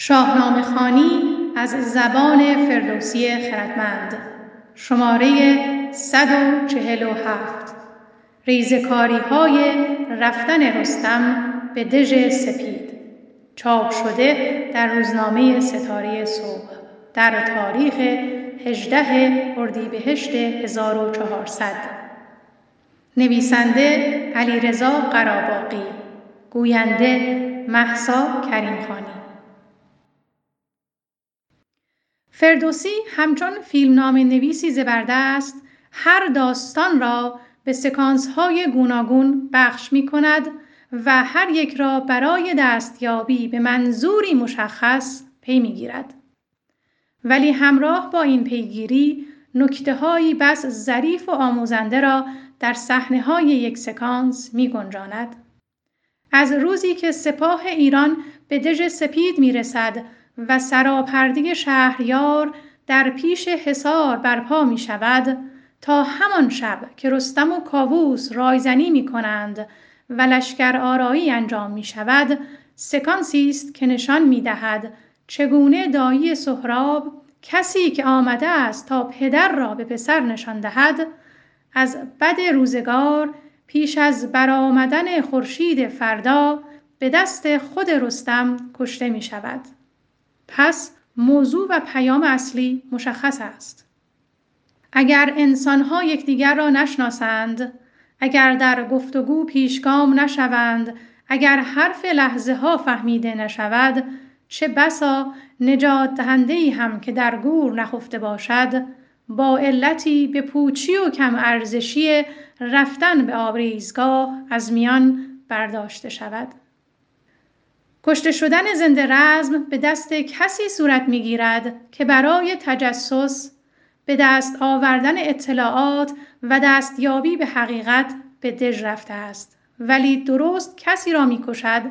شاهنامه خانی از زبان فردوسی خردمند. شماره 147 ریزکاری های رفتن رستم به دژ سپید. چاپ شده در روزنامه ستاره صبح در تاریخ 18 اردیبهشت 1400 نویسنده علیرضا قراباقی. گوینده محسا کریمخانی فردوسی همچون فیلمنام نویسی زبردست هر داستان را به سکانس های گوناگون بخش می کند و هر یک را برای دستیابی به منظوری مشخص پی می گیرد. ولی همراه با این پیگیری نکته هایی بس ظریف و آموزنده را در صحنه های یک سکانس می گنجاند. از روزی که سپاه ایران به دژ سپید می رسد و سراپرده شهریار در پیش حصار برپا می شود تا همان شب که رستم و کاووس رایزنی می کنند و لشکر آرایی انجام می شود سکانسی است که نشان می دهد چگونه دایی سهراب کسی که آمده است تا پدر را به پسر نشان دهد از بد روزگار پیش از برآمدن خورشید فردا به دست خود رستم کشته می شود. پس موضوع و پیام اصلی مشخص است. اگر انسانها یکدیگر را نشناسند، اگر در گفتگو پیشگام نشوند، اگر حرف لحظه ها فهمیده نشود، چه بسا نجات دهنده هم که در گور نخفته باشد، با علتی به پوچی و کم ارزشی رفتن به آبریزگاه از میان برداشته شود. کشته شدن زنده رزم به دست کسی صورت می گیرد که برای تجسس به دست آوردن اطلاعات و دستیابی به حقیقت به دژ رفته است ولی درست کسی را می کشد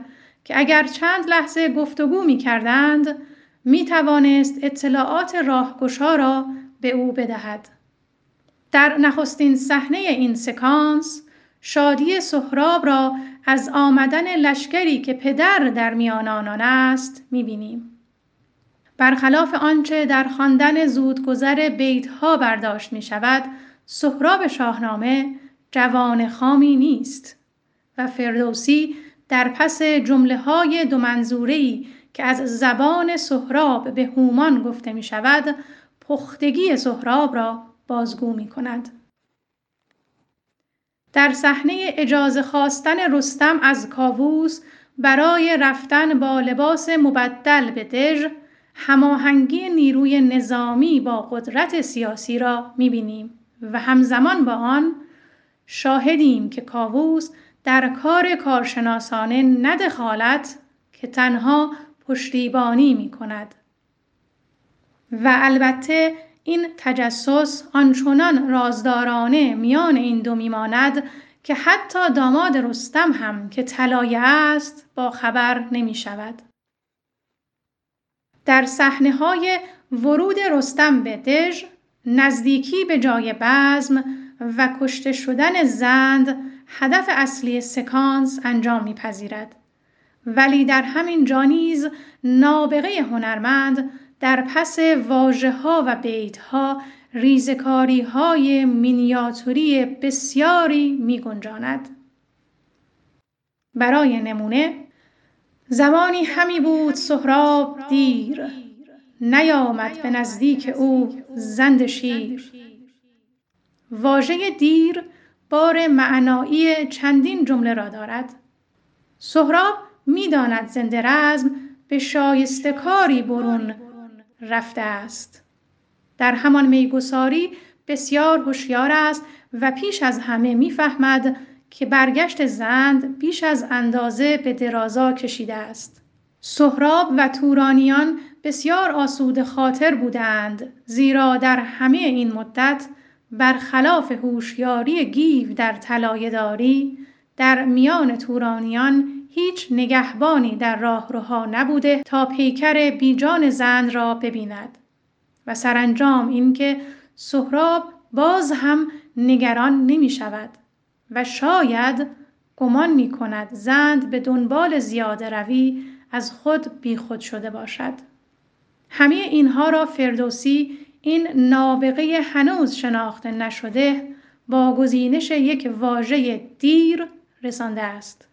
که اگر چند لحظه گفتگو می کردند می توانست اطلاعات راهگشا را به او بدهد. در نخستین صحنه این سکانس شادی سهراب را از آمدن لشکری که پدر در میان آنان است می‌بینیم. برخلاف آنچه در خواندن زودگذر بیتها برداشت می شود، سهراب شاهنامه جوان خامی نیست و فردوسی در پس جمله های دو منظورهی که از زبان سهراب به هومان گفته می شود، پختگی سهراب را بازگو می کند. در صحنه اجازه خواستن رستم از کاووس برای رفتن با لباس مبدل به دژ هماهنگی نیروی نظامی با قدرت سیاسی را می‌بینیم و همزمان با آن شاهدیم که کاووس در کار کارشناسانه ندخالت که تنها پشتیبانی می کند. و البته این تجسس آنچنان رازدارانه میان این دو میماند که حتی داماد رستم هم که طلایه است با خبر نمی شود. در صحنه های ورود رستم به دژ نزدیکی به جای بزم و کشته شدن زند هدف اصلی سکانس انجام میپذیرد ولی در همین جانیز نابغه هنرمند در پس واژه ها و بیت ها ریزکاری های مینیاتوری بسیاری می گنجاند. برای نمونه زمانی همی بود سهراب دیر نیامد به نزدیک او زند شیر واژه دیر بار معنایی چندین جمله را دارد سهراب می‌داند زنده رزم به شایسته کاری برون رفته است. در همان میگساری بسیار هوشیار است و پیش از همه می‌فهمد که برگشت زند بیش از اندازه به درازا کشیده است. سهراب و تورانیان بسیار آسوده خاطر بودند زیرا در همه این مدت برخلاف هوشیاری گیو در طلایه‌داری در میان تورانیان هیچ نگهبانی در راهروها نبوده تا پیکر بیجان زن را ببیند. و سرانجام اینکه سهراب باز هم نگران نمی شود و شاید گمان می کند زند به دنبال زیاده روی از خود بیخود شده باشد. همه اینها را فردوسی این نابغه هنوز شناخته نشده با گزینش یک واژه دیر رسانده است.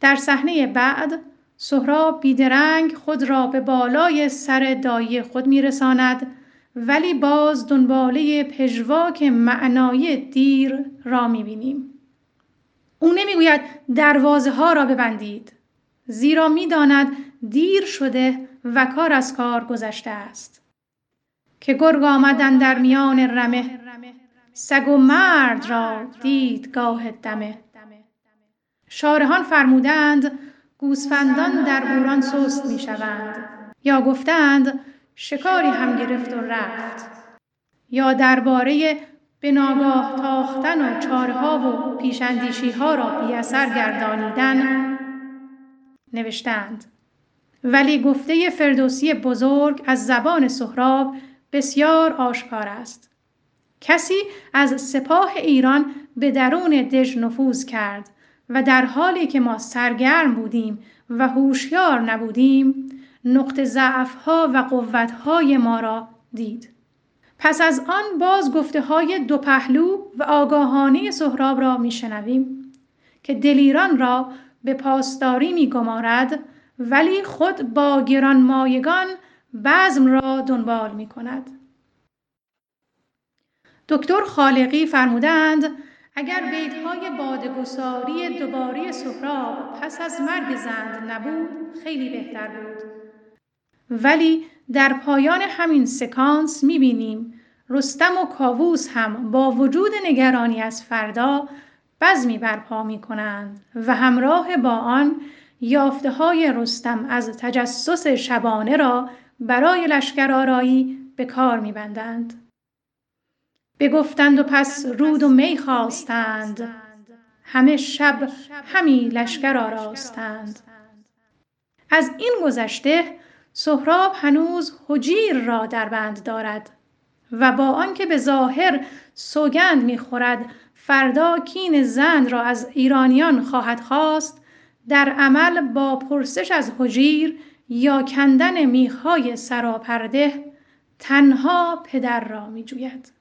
در صحنه بعد سهراب بیدرنگ خود را به بالای سر دایی خود میرساند ولی باز دنباله پژواک معنایی دیر را می‌بینیم. او نمی‌گوید دروازه ها را ببندید زیرا می‌داند دیر شده و کار از کار گذشته است. که گرگ آمدن در میان رمه سگ و مرد را دید گاه دمه. شارهان فرمودند گوسفندان در بوران سست می شوند یا گفتند شکاری هم گرفت و رفت. یا درباره به ناگاه تاختن و چارها و پیشندیشی ها را بی اثر گردانیدن نوشتند. ولی گفته فردوسی بزرگ از زبان سهراب بسیار آشکار است. کسی از سپاه ایران به درون دژ نفوذ کرد. و در حالی که ما سرگرم بودیم و هوشیار نبودیم نقط ضعفها و قوتهای ما را دید پس از آن باز گفته های دو پهلو و آگاهانه سهراب را میشنویم که دلیران را به پاسداری میگمارد ولی خود با گرانمایگان بزم را دنبال می کند. دکتر خالقی فرمودند اگر بیتهای بادگساری دوباره سهراب پس از مرگ زند نبود خیلی بهتر بود ولی در پایان همین سکانس می‌بینیم رستم و کاووس هم با وجود نگرانی از فردا بزمی برپا می کنند و همراه با آن یافته های رستم از تجسس شبانه را برای لشکرآرایی به کار میبندند. بگفتند و پس رود و می خواستند. همه شب همی لشکر آراستند. از این گذشته سهراب هنوز حجیر را در بند دارد و با آنکه به ظاهر سوگند می‌خورد فردا کین زند را از ایرانیان خواهد خواست در عمل با پرسش از حجیر یا کندن میخهای سراپرده تنها پدر را میجوید